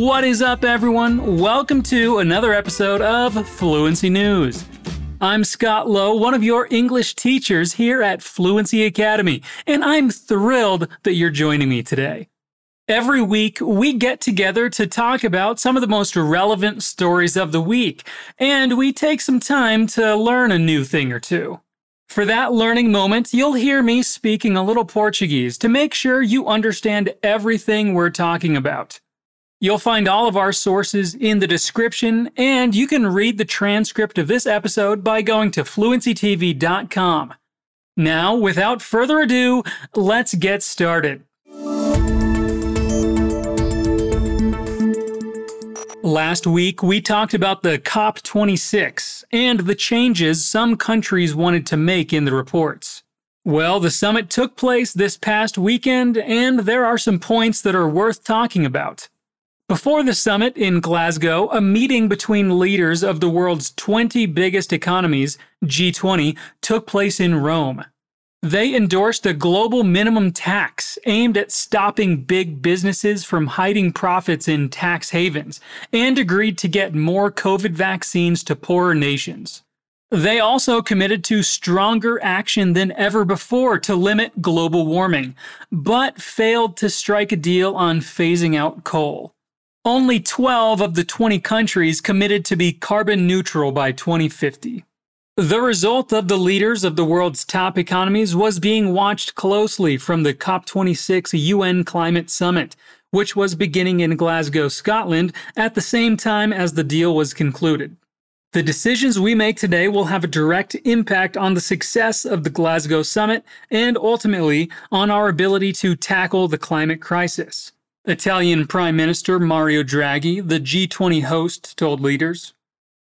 What is up, everyone? Welcome to another episode of Fluency News. I'm Scott Lowe, one of your English teachers here at Fluency Academy, and I'm thrilled that you're joining me today. Every week, we get together to talk about some of the most relevant stories of the week, and we take some time to learn a new thing or two. For that learning moment, you'll hear me speaking a little Portuguese to make sure you understand everything we're talking about. You'll find all of our sources in the description, and you can read the transcript of this episode by going to fluencytv.com. Now, without further ado, let's get started. Last week, we talked about the COP26 and the changes some countries wanted to make in the reports. Well, the summit took place this past weekend, and there are some points that are worth talking about. Before the summit in Glasgow, a meeting between leaders of the world's 20 biggest economies, G20, took place in Rome. They endorsed a global minimum tax aimed at stopping big businesses from hiding profits in tax havens and agreed to get more COVID vaccines to poorer nations. They also committed to stronger action than ever before to limit global warming, but failed to strike a deal on phasing out coal. Only 12 of the 20 countries committed to be carbon neutral by 2050. The result of the leaders of the world's top economies was being watched closely from the COP26 UN Climate Summit, which was beginning in Glasgow, Scotland, at the same time as the deal was concluded. The decisions we make today will have a direct impact on the success of the Glasgow Summit and ultimately on our ability to tackle the climate crisis. Italian Prime Minister Mario Draghi, the G20 host, told leaders.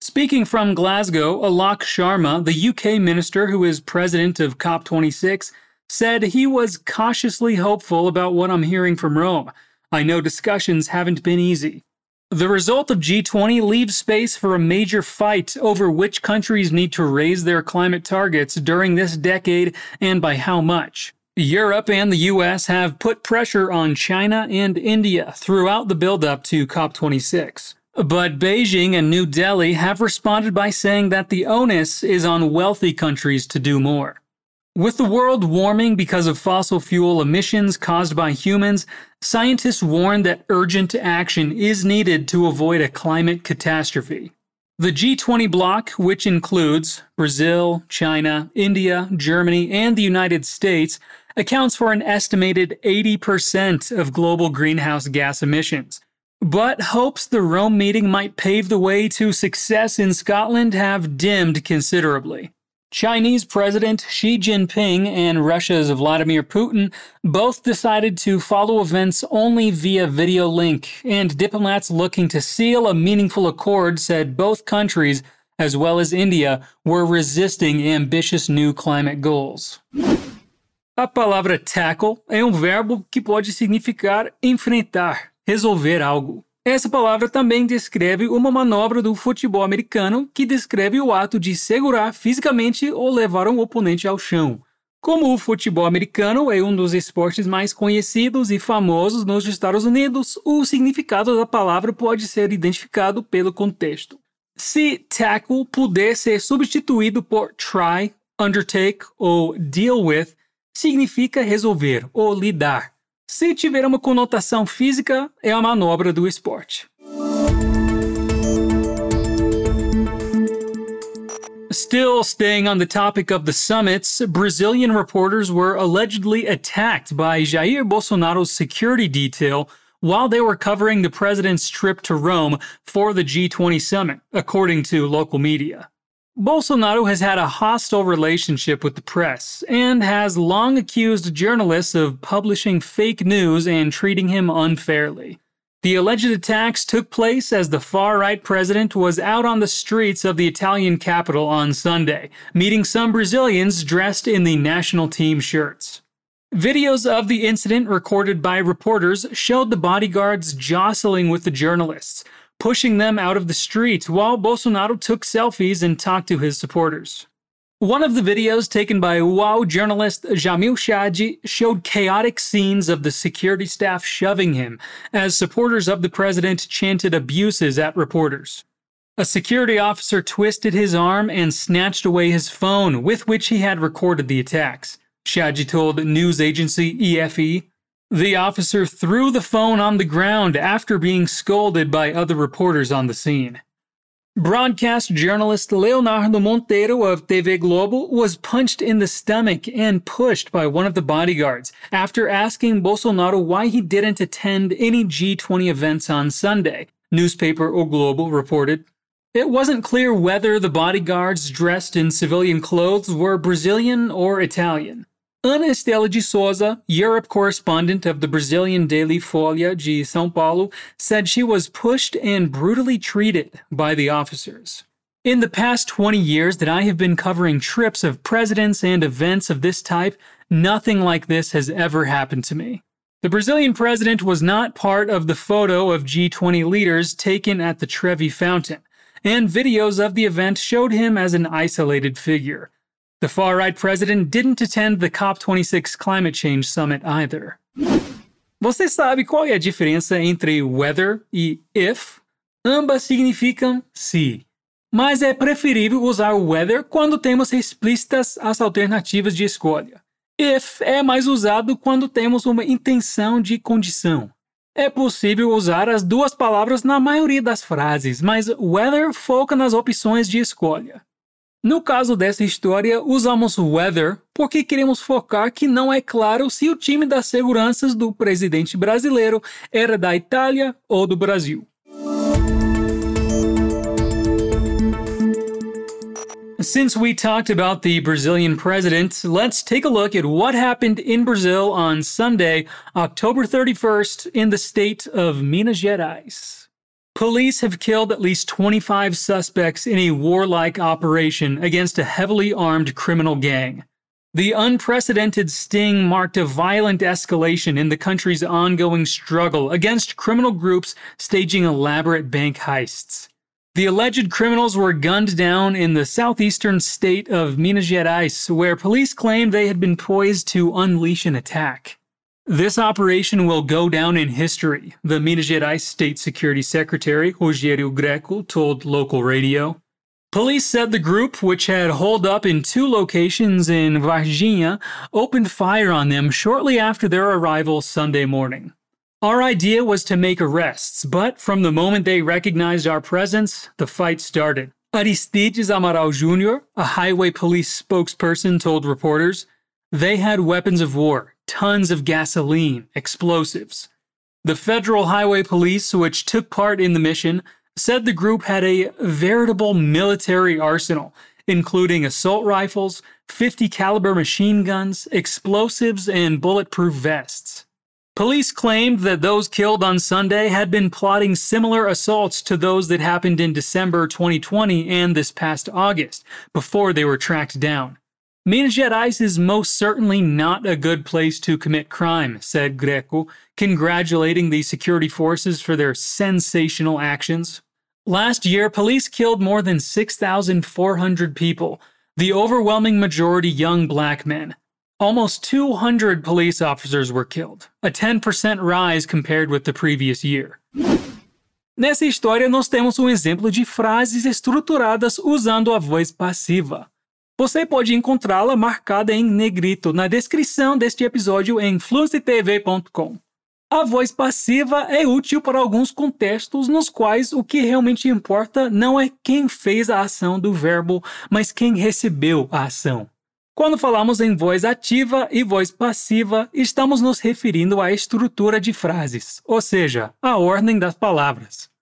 Speaking from Glasgow, Alok Sharma, the UK minister who is president of COP26, said he was cautiously hopeful about what I'm hearing from Rome. I know discussions haven't been easy. The result of G20 leaves space for a major fight over which countries need to raise their climate targets during this decade and by how much. Europe and the US have put pressure on China and India throughout the buildup to COP26. But Beijing and New Delhi have responded by saying that the onus is on wealthy countries to do more. With the world warming because of fossil fuel emissions caused by humans, scientists warn that urgent action is needed to avoid a climate catastrophe. The G20 bloc, which includes Brazil, China, India, Germany, and the United States, accounts for an estimated 80% of global greenhouse gas emissions. But hopes the Rome meeting might pave the way to success in Scotland have dimmed considerably. Chinese President Xi Jinping and Russia's Vladimir Putin both decided to follow events only via video link, and diplomats looking to seal a meaningful accord said both countries, as well as India, were resisting ambitious new climate goals. A palavra tackle é um verbo que pode significar enfrentar, resolver algo. Essa palavra também descreve uma manobra do futebol americano que descreve o ato de segurar fisicamente ou levar um oponente ao chão. Como o futebol americano é um dos esportes mais conhecidos e famosos nos Estados Unidos, o significado da palavra pode ser identificado pelo contexto. Se tackle puder ser substituído por try, undertake ou deal with, significa resolver ou lidar. Se tiver uma conotação física, é a manobra do esporte. Still staying on the topic of the summits, Brazilian reporters were allegedly attacked by Jair Bolsonaro's security detail while they were covering the president's trip to Rome for the G20 summit, according to local media. Bolsonaro has had a hostile relationship with the press and has long accused journalists of publishing fake news and treating him unfairly. The alleged attacks took place as the far right president was out on the streets of the Italian capital on Sunday, meeting some Brazilians dressed in the national team shirts. Videos of the incident recorded by reporters showed the bodyguards jostling with the journalists, pushing them out of the street while Bolsonaro took selfies and talked to his supporters. One of the videos taken by UOL journalist Jamil Chade showed chaotic scenes of the security staff shoving him as supporters of the president chanted abuses at reporters. A security officer twisted his arm and snatched away his phone with which he had recorded the attacks. Chade told news agency EFE. The officer threw the phone on the ground after being scolded by other reporters on the scene. Broadcast journalist Leonardo Monteiro of TV Globo was punched in the stomach and pushed by one of the bodyguards after asking Bolsonaro why he didn't attend any G20 events on Sunday, newspaper O Globo reported. It wasn't clear whether the bodyguards dressed in civilian clothes were Brazilian or Italian. Ana Estela de Sousa, Europe correspondent of the Brazilian daily Folha de São Paulo, said she was pushed and brutally treated by the officers. In the past 20 years that I have been covering trips of presidents and events of this type, nothing like this has ever happened to me. The Brazilian president was not part of the photo of G20 leaders taken at the Trevi Fountain, and videos of the event showed him as an isolated figure. The far right president didn't attend the COP26 climate change summit either. Você sabe qual é a diferença entre whether e if? Ambas significam se. Mas é preferível usar whether quando temos explícitas as alternativas de escolha. If é mais usado quando temos uma intenção de condição. É possível usar as duas palavras na maioria das frases, mas whether foca nas opções de escolha. No caso dessa história, usamos weather porque queremos focar que não é claro se o time das seguranças do presidente brasileiro era da Itália ou do Brasil. Since we talked about the Brazilian president, let's take a look at what happened in Brazil on Sunday, October 31st, in the state of Minas Gerais. Police have killed at least 25 suspects in a warlike operation against a heavily armed criminal gang. The unprecedented sting marked a violent escalation in the country's ongoing struggle against criminal groups staging elaborate bank heists. The alleged criminals were gunned down in the southeastern state of Minas Gerais, where police claimed they had been poised to unleash an attack. This operation will go down in history, the Minas Gerais State Security Secretary, Rogério Greco, told local radio. Police said the group, which had holed up in two locations in Varginha, opened fire on them shortly after their arrival Sunday morning. Our idea was to make arrests, but from the moment they recognized our presence, the fight started. Aristides Amaral Jr., a highway police spokesperson, told reporters, they had weapons of war, tons of gasoline, explosives. The Federal Highway Police, which took part in the mission, said the group had a veritable military arsenal, including assault rifles, 50 caliber machine guns, explosives, and bulletproof vests. Police claimed that those killed on Sunday had been plotting similar assaults to those that happened in December 2020 and this past August, before they were tracked down. Minas Gerais is most certainly not a good place to commit crime, said Greco, congratulating the security forces for their sensational actions. Last year, police killed more than 6,400 people, the overwhelming majority young black men. Almost 200 police officers were killed, a 10% rise compared with the previous year. Nessa história, nós temos um exemplo de frases estruturadas usando a voz passiva. Você pode encontrá-la marcada em negrito na descrição deste episódio em fluencytv.com. A voz passiva é útil para alguns contextos nos quais o que realmente importa não é quem fez a ação do verbo, mas quem recebeu a ação. Quando falamos em voz ativa e voz passiva, estamos nos referindo à estrutura de frases, ou seja, à ordem das palavras.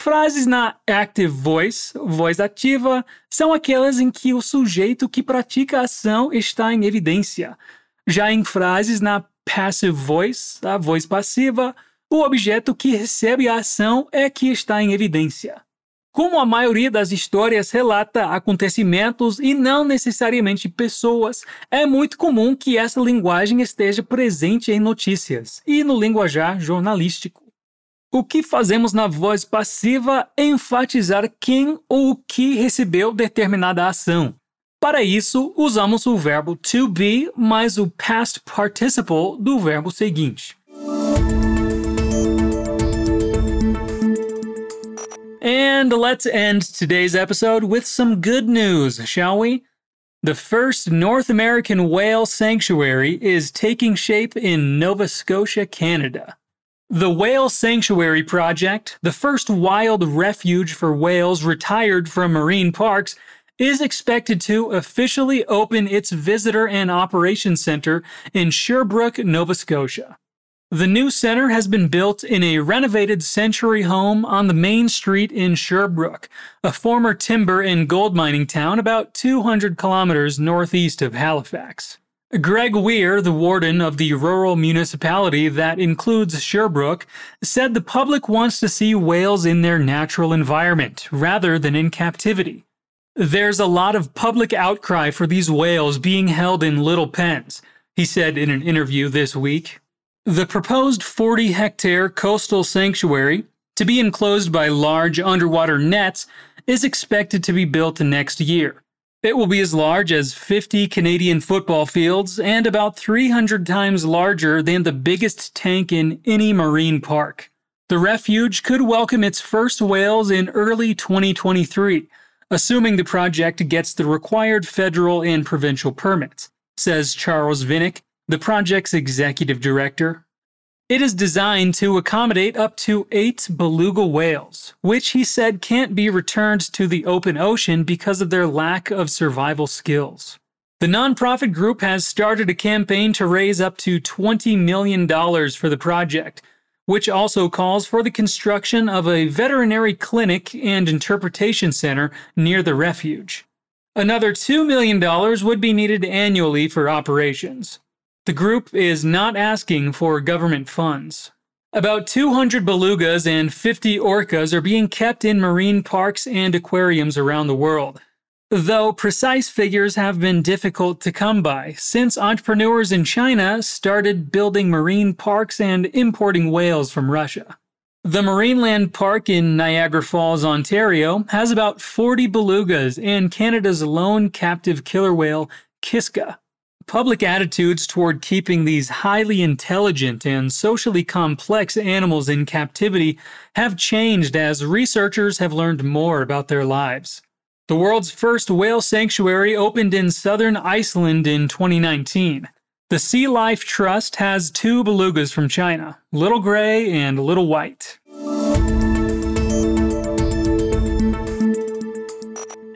Frases na active voice, voz ativa, são aquelas em que o sujeito que pratica a ação está em evidência. Já em frases na passive voice, a voz passiva, o objeto que recebe a ação é que está em evidência. Como a maioria das histórias relata acontecimentos e não necessariamente pessoas, é muito comum que essa linguagem esteja presente em notícias e no linguajar jornalístico. O que fazemos na voz passiva é enfatizar quem ou o que recebeu determinada ação. Para isso, usamos o verbo to be mais o past participle do verbo seguinte. And let's end today's episode with some good news, shall we? The first North American whale sanctuary is taking shape in Nova Scotia, Canada. The Whale Sanctuary Project, the first wild refuge for whales retired from marine parks, is expected to officially open its visitor and operations center in Sherbrooke, Nova Scotia. The new center has been built in a renovated century home on the main street in Sherbrooke, a former timber and gold mining town about 200 kilometers northeast of Halifax. Greg Weir, the warden of the rural municipality that includes Sherbrooke, said the public wants to see whales in their natural environment rather than in captivity. There's a lot of public outcry for these whales being held in little pens, he said in an interview this week. The proposed 40 hectare coastal sanctuary, to be enclosed by large underwater nets, is expected to be built next year. It will be as large as 50 Canadian football fields and about 300 times larger than the biggest tank in any marine park. The refuge could welcome its first whales in early 2023, assuming the project gets the required federal and provincial permits, says Charles Vinick, the project's executive director. It is designed to accommodate up to eight beluga whales, which he said can't be returned to the open ocean because of their lack of survival skills. The nonprofit group has started a campaign to raise up to $20 million for the project, which also calls for the construction of a veterinary clinic and interpretation center near the refuge. Another $2 million would be needed annually for operations. The group is not asking for government funds. About 200 belugas and 50 orcas are being kept in marine parks and aquariums around the world. Though precise figures have been difficult to come by since entrepreneurs in China started building marine parks and importing whales from Russia. The Marineland Park in Niagara Falls, Ontario, has about 40 belugas and Canada's lone captive killer whale, Kiska. Public attitudes toward keeping these highly intelligent and socially complex animals in captivity have changed as researchers have learned more about their lives. The world's first whale sanctuary opened in southern Iceland in 2019. The Sea Life Trust has two belugas from China, Little Gray and Little White.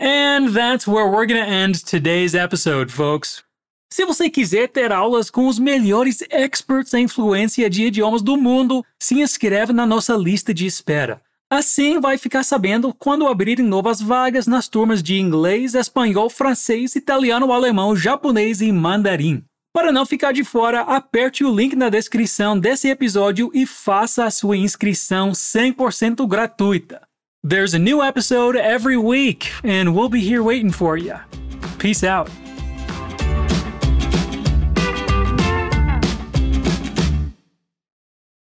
And that's where we're going to end today's episode, folks. Se você quiser ter aulas com os melhores experts em influência de idiomas do mundo, se inscreve na nossa lista de espera. Assim vai ficar sabendo quando abrirem novas vagas nas turmas de inglês, espanhol, francês, italiano, alemão, japonês e mandarim. Para não ficar de fora, aperte o link na descrição desse episódio e faça a sua inscrição 100% gratuita. There's a new episode every week, and we'll be here waiting for you. Peace out.